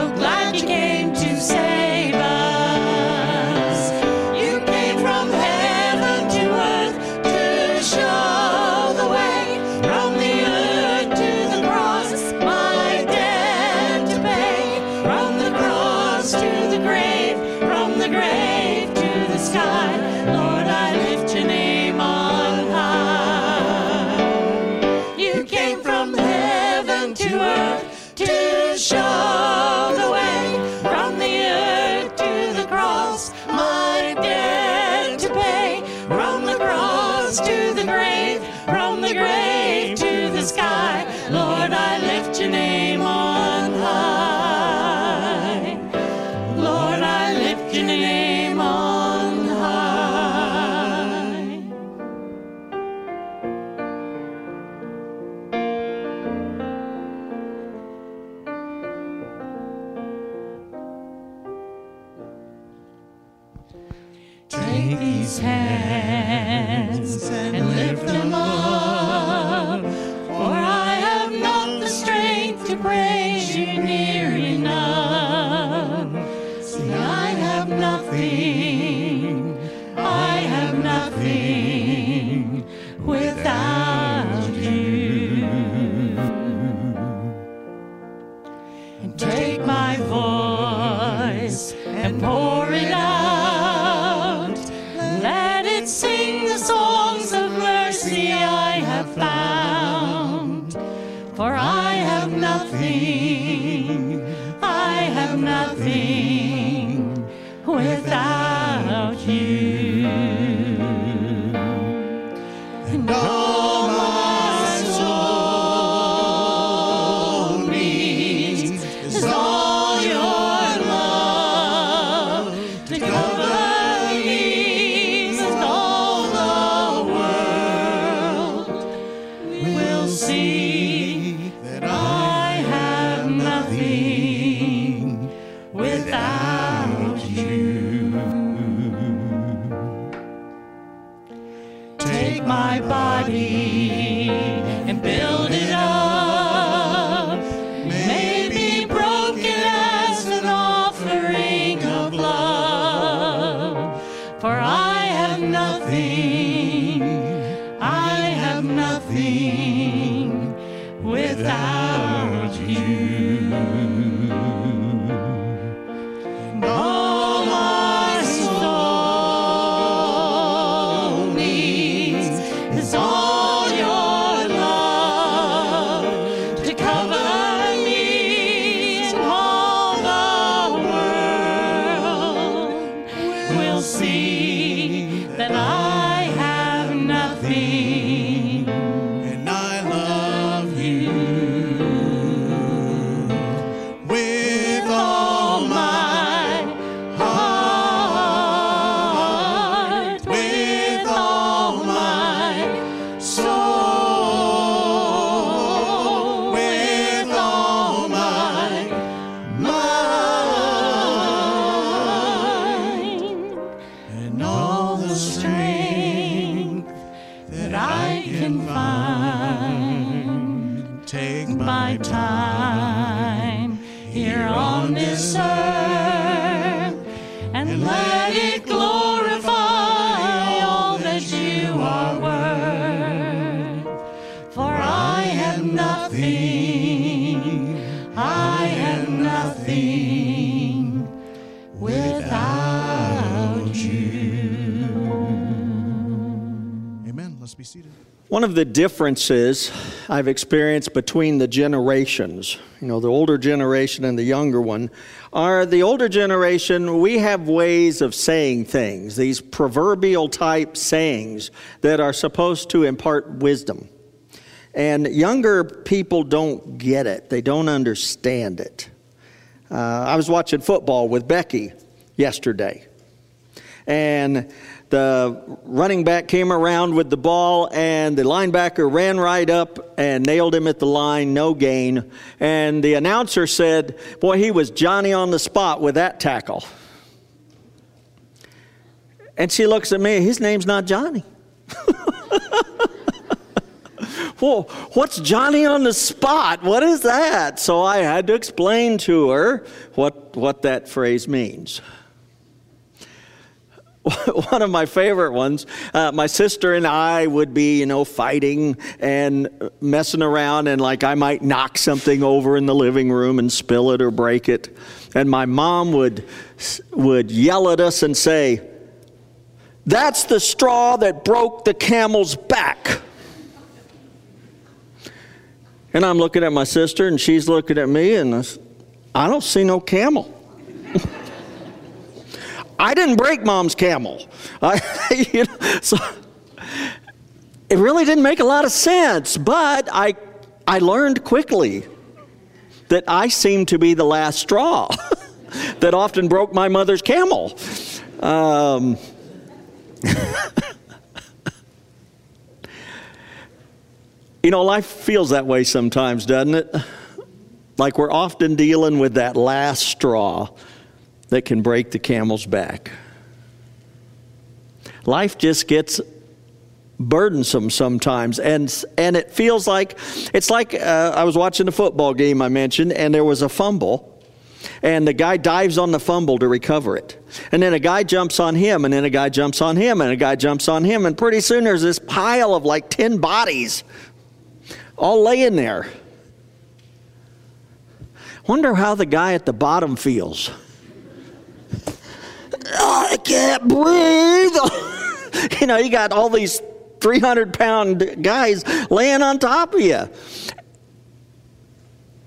so glad you came. Hands and lift them up, have of the differences I've experienced between the generations, you know, the older generation and the younger one, are the older generation, we have ways of saying things, these proverbial type sayings that are supposed to impart wisdom. And younger people don't get it, they don't understand it. Uh, I was watching football with Becky yesterday. And the running back came around with the ball, and the linebacker ran right up and nailed him at the line, no gain. And the announcer said, Boy, he was Johnny on the spot with that tackle. And she looks at me, his name's not Johnny. well, what's Johnny on the spot? What is that? So I had to explain to her what, what that phrase means. One of my favorite ones, uh, my sister and I would be, you know, fighting and messing around, and like I might knock something over in the living room and spill it or break it. And my mom would, would yell at us and say, That's the straw that broke the camel's back. And I'm looking at my sister, and she's looking at me, and I, I don't see no camel. I didn't break mom's camel. I, you know, so it really didn't make a lot of sense, but I, I learned quickly that I seemed to be the last straw that often broke my mother's camel. Um, you know, life feels that way sometimes, doesn't it? Like we're often dealing with that last straw that can break the camel's back. Life just gets burdensome sometimes and and it feels like it's like uh, I was watching a football game I mentioned and there was a fumble and the guy dives on the fumble to recover it. And then a guy jumps on him and then a guy jumps on him and a guy jumps on him and pretty soon there's this pile of like 10 bodies all laying there. Wonder how the guy at the bottom feels Oh, I can't breathe you know you got all these 300 pound guys laying on top of you.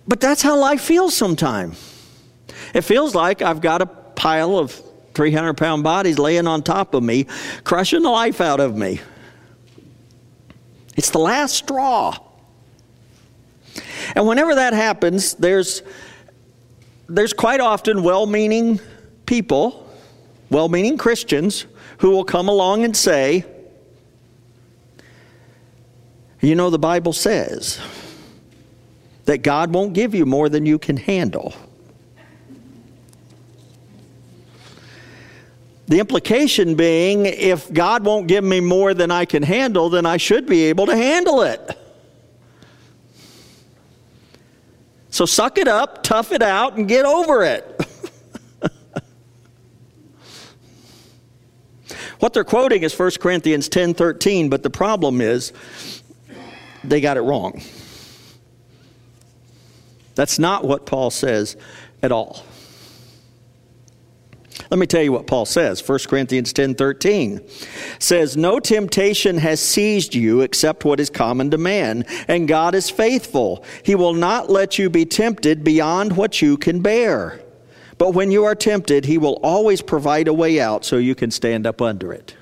But that's how life feels sometimes. It feels like I've got a pile of 300 pound bodies laying on top of me, crushing the life out of me. It's the last straw. And whenever that happens, there's, there's quite often well meaning people, well meaning Christians, who will come along and say, you know, the Bible says that God won't give you more than you can handle. The implication being, if God won't give me more than I can handle, then I should be able to handle it. So suck it up, tough it out, and get over it. what they're quoting is 1 Corinthians 10 13, but the problem is they got it wrong. That's not what Paul says at all. Let me tell you what Paul says. 1 Corinthians 10:13 says, "No temptation has seized you except what is common to man, and God is faithful. He will not let you be tempted beyond what you can bear. But when you are tempted, he will always provide a way out so you can stand up under it."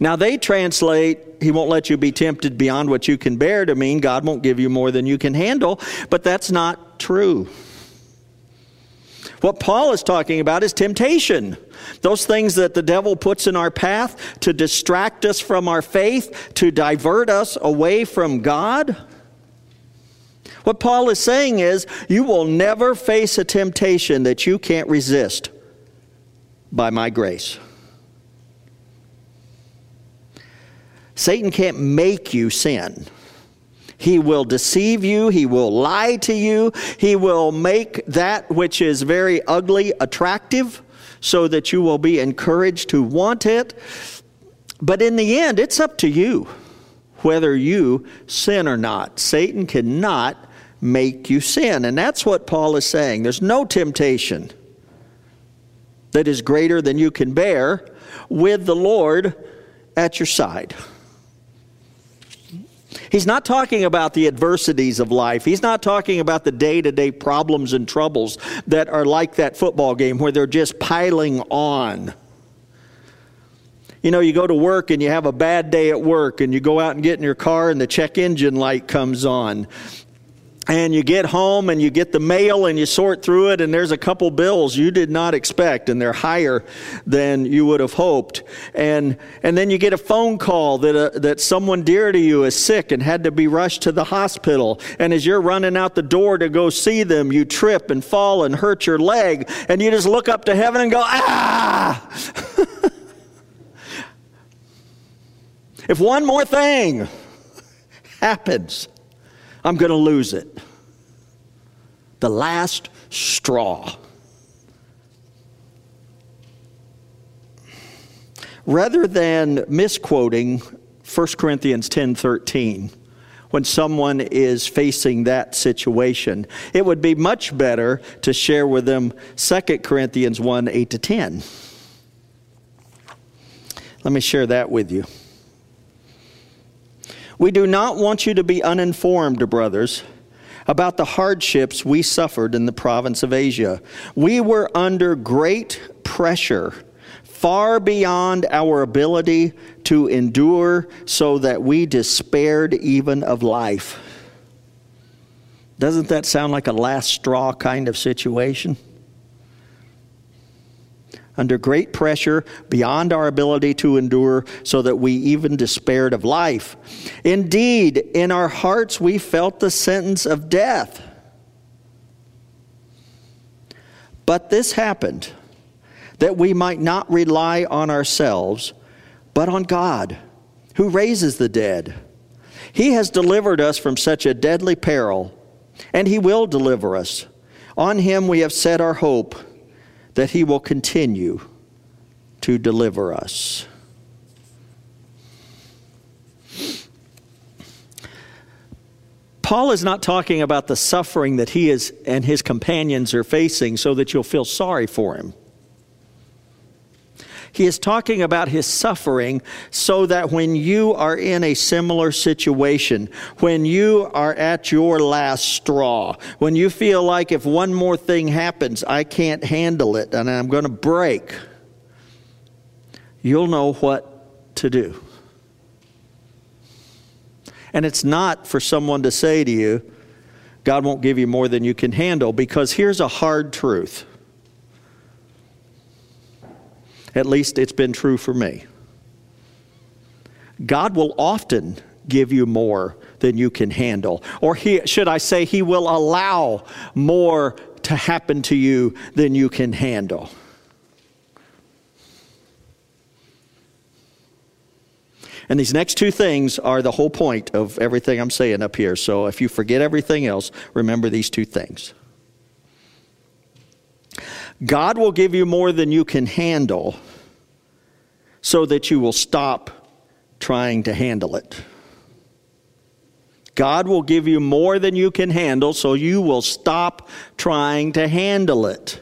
Now, they translate, He won't let you be tempted beyond what you can bear to mean God won't give you more than you can handle, but that's not true. What Paul is talking about is temptation. Those things that the devil puts in our path to distract us from our faith, to divert us away from God. What Paul is saying is, you will never face a temptation that you can't resist by my grace. Satan can't make you sin. He will deceive you. He will lie to you. He will make that which is very ugly attractive so that you will be encouraged to want it. But in the end, it's up to you whether you sin or not. Satan cannot make you sin. And that's what Paul is saying. There's no temptation that is greater than you can bear with the Lord at your side. He's not talking about the adversities of life. He's not talking about the day to day problems and troubles that are like that football game where they're just piling on. You know, you go to work and you have a bad day at work, and you go out and get in your car, and the check engine light comes on and you get home and you get the mail and you sort through it and there's a couple bills you did not expect and they're higher than you would have hoped. And and then you get a phone call that uh, that someone dear to you is sick and had to be rushed to the hospital. And as you're running out the door to go see them you trip and fall and hurt your leg and you just look up to heaven and go ah! If one more thing happens I'm going to lose it. The last straw. Rather than misquoting 1 Corinthians 10:13 when someone is facing that situation, it would be much better to share with them 2 Corinthians 1 8 to 10. Let me share that with you. We do not want you to be uninformed, brothers, about the hardships we suffered in the province of Asia. We were under great pressure, far beyond our ability to endure, so that we despaired even of life. Doesn't that sound like a last straw kind of situation? Under great pressure beyond our ability to endure, so that we even despaired of life. Indeed, in our hearts we felt the sentence of death. But this happened that we might not rely on ourselves, but on God, who raises the dead. He has delivered us from such a deadly peril, and He will deliver us. On Him we have set our hope that He will continue to deliver us. Paul is not talking about the suffering that he is and his companions are facing so that you'll feel sorry for him. He is talking about his suffering so that when you are in a similar situation, when you are at your last straw, when you feel like if one more thing happens, I can't handle it and I'm going to break, you'll know what to do. And it's not for someone to say to you, God won't give you more than you can handle, because here's a hard truth. At least it's been true for me. God will often give you more than you can handle. Or he, should I say, He will allow more to happen to you than you can handle. And these next two things are the whole point of everything I'm saying up here. So if you forget everything else, remember these two things. God will give you more than you can handle so that you will stop trying to handle it. God will give you more than you can handle so you will stop trying to handle it.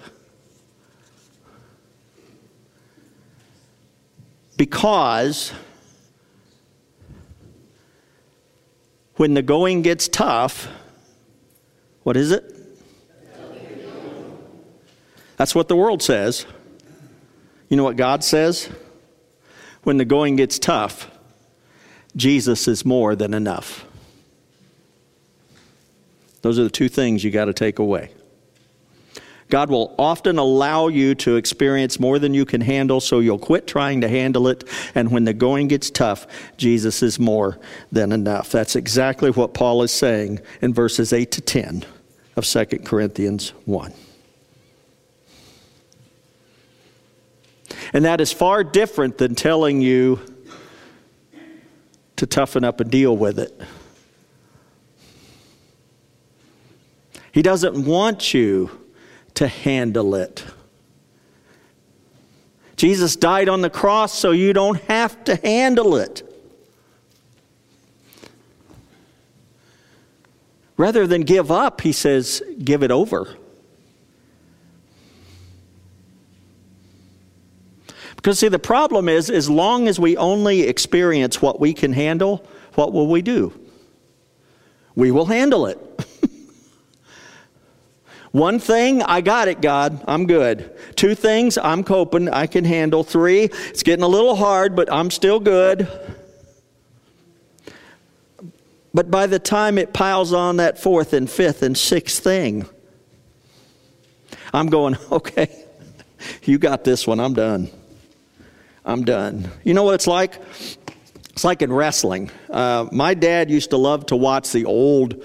Because when the going gets tough, what is it? That's what the world says. You know what God says? When the going gets tough, Jesus is more than enough. Those are the two things you got to take away. God will often allow you to experience more than you can handle, so you'll quit trying to handle it. And when the going gets tough, Jesus is more than enough. That's exactly what Paul is saying in verses 8 to 10 of 2 Corinthians 1. And that is far different than telling you to toughen up and deal with it. He doesn't want you to handle it. Jesus died on the cross so you don't have to handle it. Rather than give up, he says, give it over. Because see, the problem is, as long as we only experience what we can handle, what will we do? We will handle it. One thing, I got it, God. I'm good. Two things, I'm coping. I can handle. Three, it's getting a little hard, but I'm still good. But by the time it piles on that fourth and fifth and sixth thing, I'm going, okay, you got this one. I'm done. I'm done. You know what it's like? It's like in wrestling. Uh, my dad used to love to watch the old,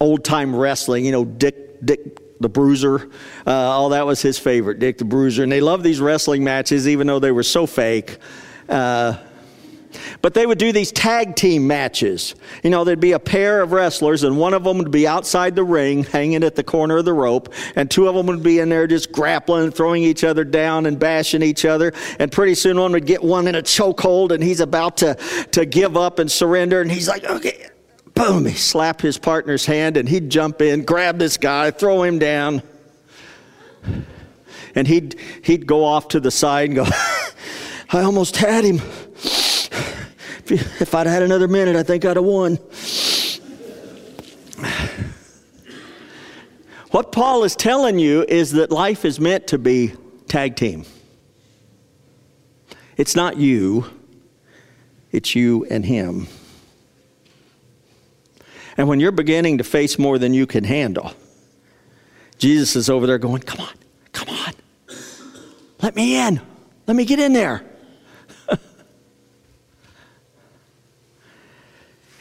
old time wrestling. You know, Dick, Dick the Bruiser. Uh, all that was his favorite, Dick the Bruiser. And they loved these wrestling matches, even though they were so fake. Uh, but they would do these tag team matches. You know, there'd be a pair of wrestlers, and one of them would be outside the ring, hanging at the corner of the rope, and two of them would be in there just grappling, throwing each other down, and bashing each other. And pretty soon, one would get one in a chokehold, and he's about to, to give up and surrender, and he's like, okay, boom, he slapped his partner's hand and he'd jump in, grab this guy, throw him down. And he'd, he'd go off to the side and go, I almost had him. If I'd had another minute, I think I'd have won. What Paul is telling you is that life is meant to be tag team. It's not you, it's you and him. And when you're beginning to face more than you can handle, Jesus is over there going, Come on, come on. Let me in. Let me get in there.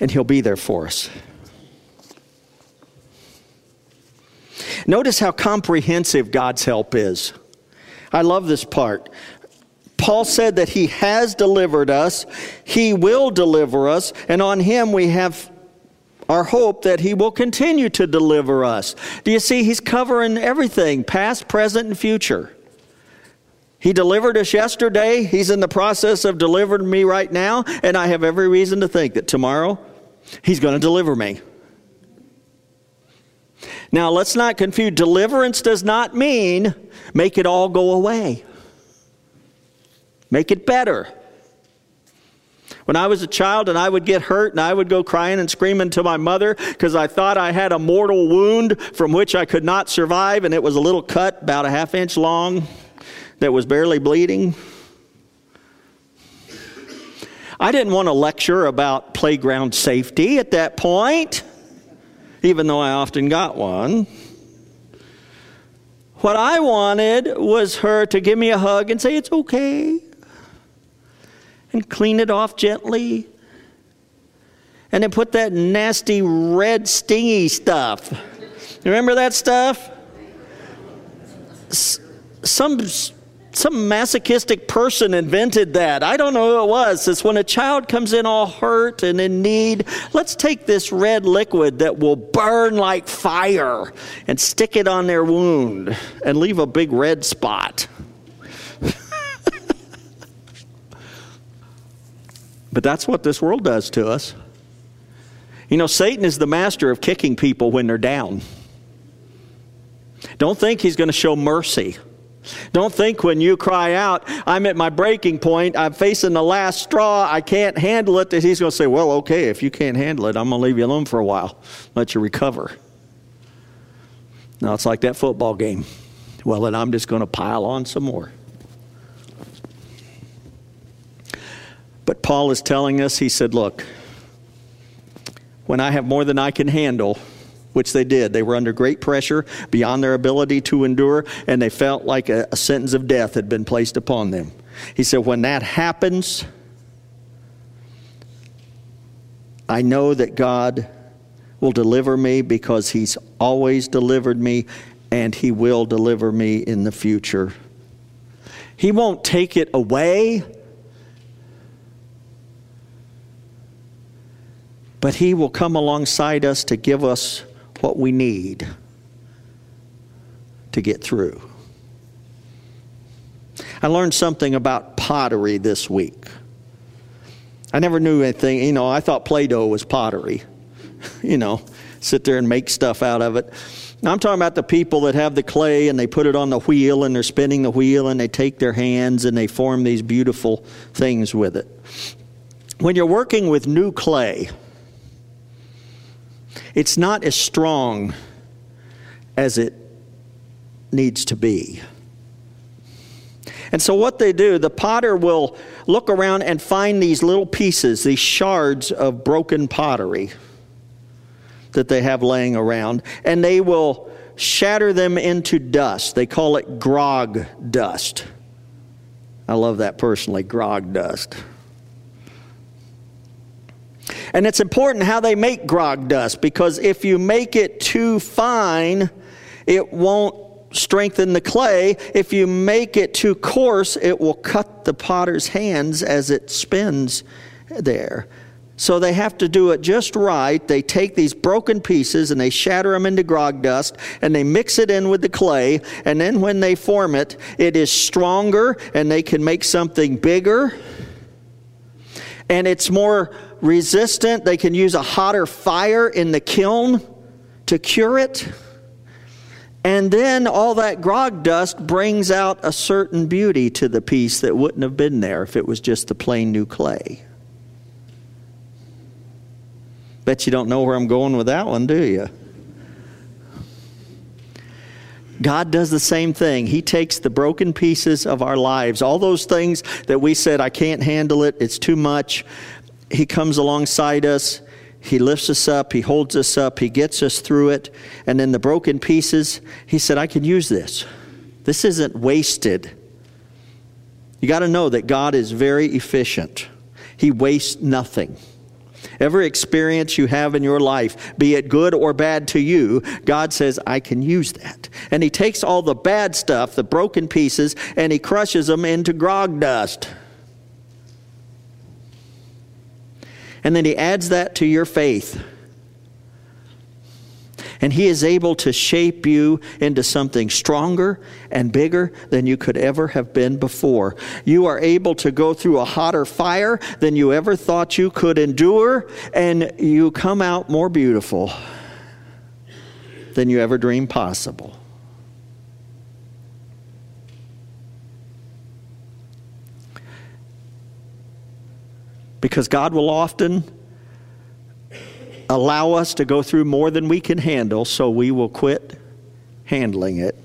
And He'll be there for us. Notice how comprehensive God's help is. I love this part. Paul said that he has delivered us, he will deliver us, and on him we have our hope that he will continue to deliver us. Do you see? He's covering everything past, present, and future. He delivered us yesterday. He's in the process of delivering me right now, and I have every reason to think that tomorrow he's going to deliver me. Now, let's not confuse. Deliverance does not mean make it all go away, make it better. When I was a child and I would get hurt and I would go crying and screaming to my mother because I thought I had a mortal wound from which I could not survive, and it was a little cut about a half inch long that was barely bleeding. I didn't want to lecture about playground safety at that point even though I often got one. What I wanted was her to give me a hug and say, It's okay, and clean it off gently, and then put that nasty red stingy stuff. Remember that stuff? Some some masochistic person invented that. I don't know who it was. It's when a child comes in all hurt and in need, let's take this red liquid that will burn like fire and stick it on their wound and leave a big red spot. but that's what this world does to us. You know, Satan is the master of kicking people when they're down. Don't think he's going to show mercy. Don't think when you cry out, I'm at my breaking point, I'm facing the last straw, I can't handle it, that he's going to say, Well, okay, if you can't handle it, I'm going to leave you alone for a while, let you recover. Now it's like that football game. Well, then I'm just going to pile on some more. But Paul is telling us, he said, Look, when I have more than I can handle, which they did. They were under great pressure beyond their ability to endure, and they felt like a, a, sentence of death had been placed upon them. He said, When that happens, I know that God will deliver me because He's always delivered me, and He will deliver me in the future. He won't take it away. But he will come alongside us to give us what we need to get through. I learned something about pottery this week. I never knew anything, you know, I thought Play Doh was pottery. you know, sit there and make stuff out of it. Now, I'm talking about the people that have the clay and they put it on the wheel and they're spinning the wheel and they take their hands and they form these beautiful things with it. When you're working with new clay, it's not as strong as it needs to be. And so, what they do, the potter will look around and find these little pieces, these shards of broken pottery that they have laying around, and they will shatter them into dust. They call it grog dust. I love that personally, grog dust. And it's important how they make grog dust because if you make it too fine, it won't strengthen the clay. If you make it too coarse, it will cut the potter's hands as it spins there. So they have to do it just right. They take these broken pieces and they shatter them into grog dust and they mix it in with the clay. And then when they form it, it is stronger and they can make something bigger. And it's more resistant. They can use a hotter fire in the kiln to cure it. And then all that grog dust brings out a certain beauty to the piece that wouldn't have been there if it was just the plain new clay. Bet you don't know where I'm going with that one, do you? God does the same thing. He takes the broken pieces of our lives, all those things that we said, I can't handle it, it's too much. He comes alongside us. He lifts us up. He holds us up. He gets us through it. And then the broken pieces, He said, I can use this. This isn't wasted. You got to know that God is very efficient, He wastes nothing. Every experience you have in your life, be it good or bad to you, God says, I can use that. And He takes all the bad stuff, the broken pieces, and He crushes them into grog dust. And then He adds that to your faith and He is able to shape you into something stronger and bigger than you could ever have been before. You are able to go through a hotter fire than you ever thought you could endure, and you come out more beautiful than you ever dreamed possible. Because God will often allow us to go through more than we can handle, so we will quit handling it.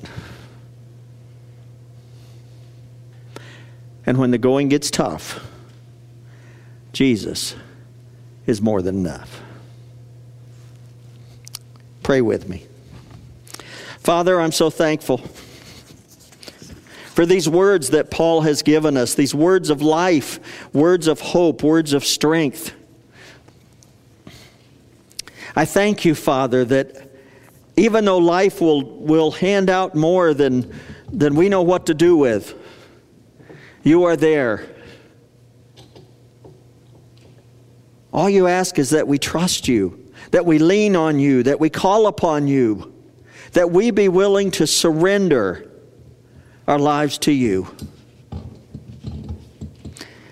And when the going gets tough, Jesus is more than enough. Pray with me. Father, I'm so thankful for these words that Paul has given us, these words of life, words of hope, words of strength. I thank you, Father, that even though life will, will hand out more than, than we know what to do with, you are there. All you ask is that we trust you, that we lean on you, that we call upon you, that we be willing to surrender our lives to you.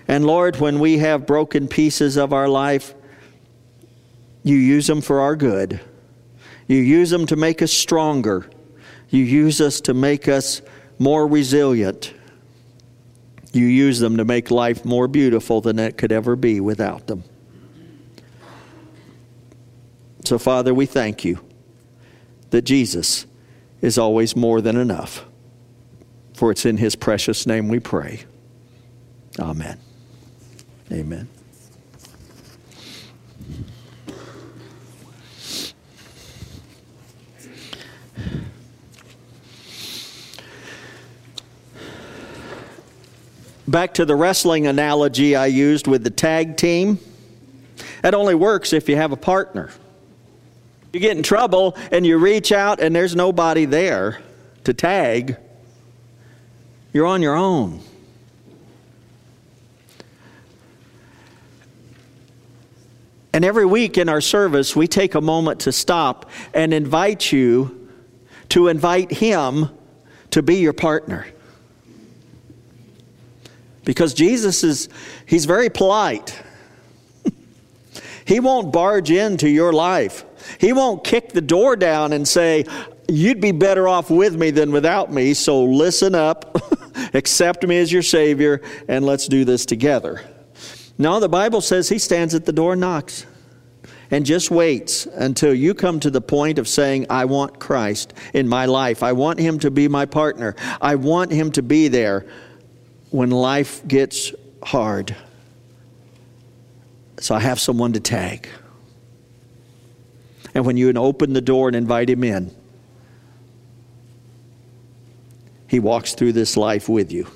And Lord, when we have broken pieces of our life, you use them for our good. You use them to make us stronger. You use us to make us more resilient. You use them to make life more beautiful than it could ever be without them. So, Father, we thank you that Jesus is always more than enough. For it's in his precious name we pray. Amen. Amen. Back to the wrestling analogy I used with the tag team. That only works if you have a partner. You get in trouble and you reach out and there's nobody there to tag. You're on your own. And every week in our service, we take a moment to stop and invite you to invite Him to be your partner. Because Jesus is, He's very polite. he won't barge into your life. He won't kick the door down and say, You'd be better off with me than without me, so listen up, accept me as your Savior, and let's do this together. No, the Bible says He stands at the door and knocks and just waits until you come to the point of saying, I want Christ in my life. I want Him to be my partner. I want Him to be there when life gets hard. So I have someone to tag. And when you open the door and invite Him in, He walks through this life with you.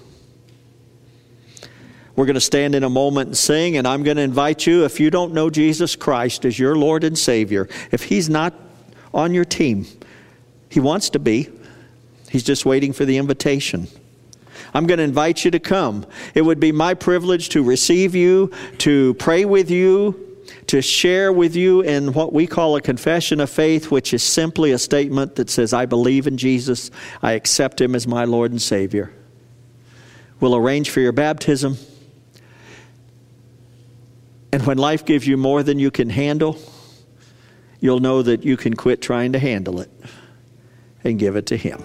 We're going to stand in a moment and sing, and I'm going to invite you, if you don't know Jesus Christ as your Lord and Savior, if He's not on your team, He wants to be. He's just waiting for the invitation. I'm going to invite you to come. It would be my privilege to receive you, to pray with you, to share with you in what we call a confession of faith, which is simply a statement that says, I believe in Jesus, I accept Him as my Lord and Savior. We'll arrange for your baptism. And when life gives you more than you can handle, you'll know that you can quit trying to handle it and give it to Him.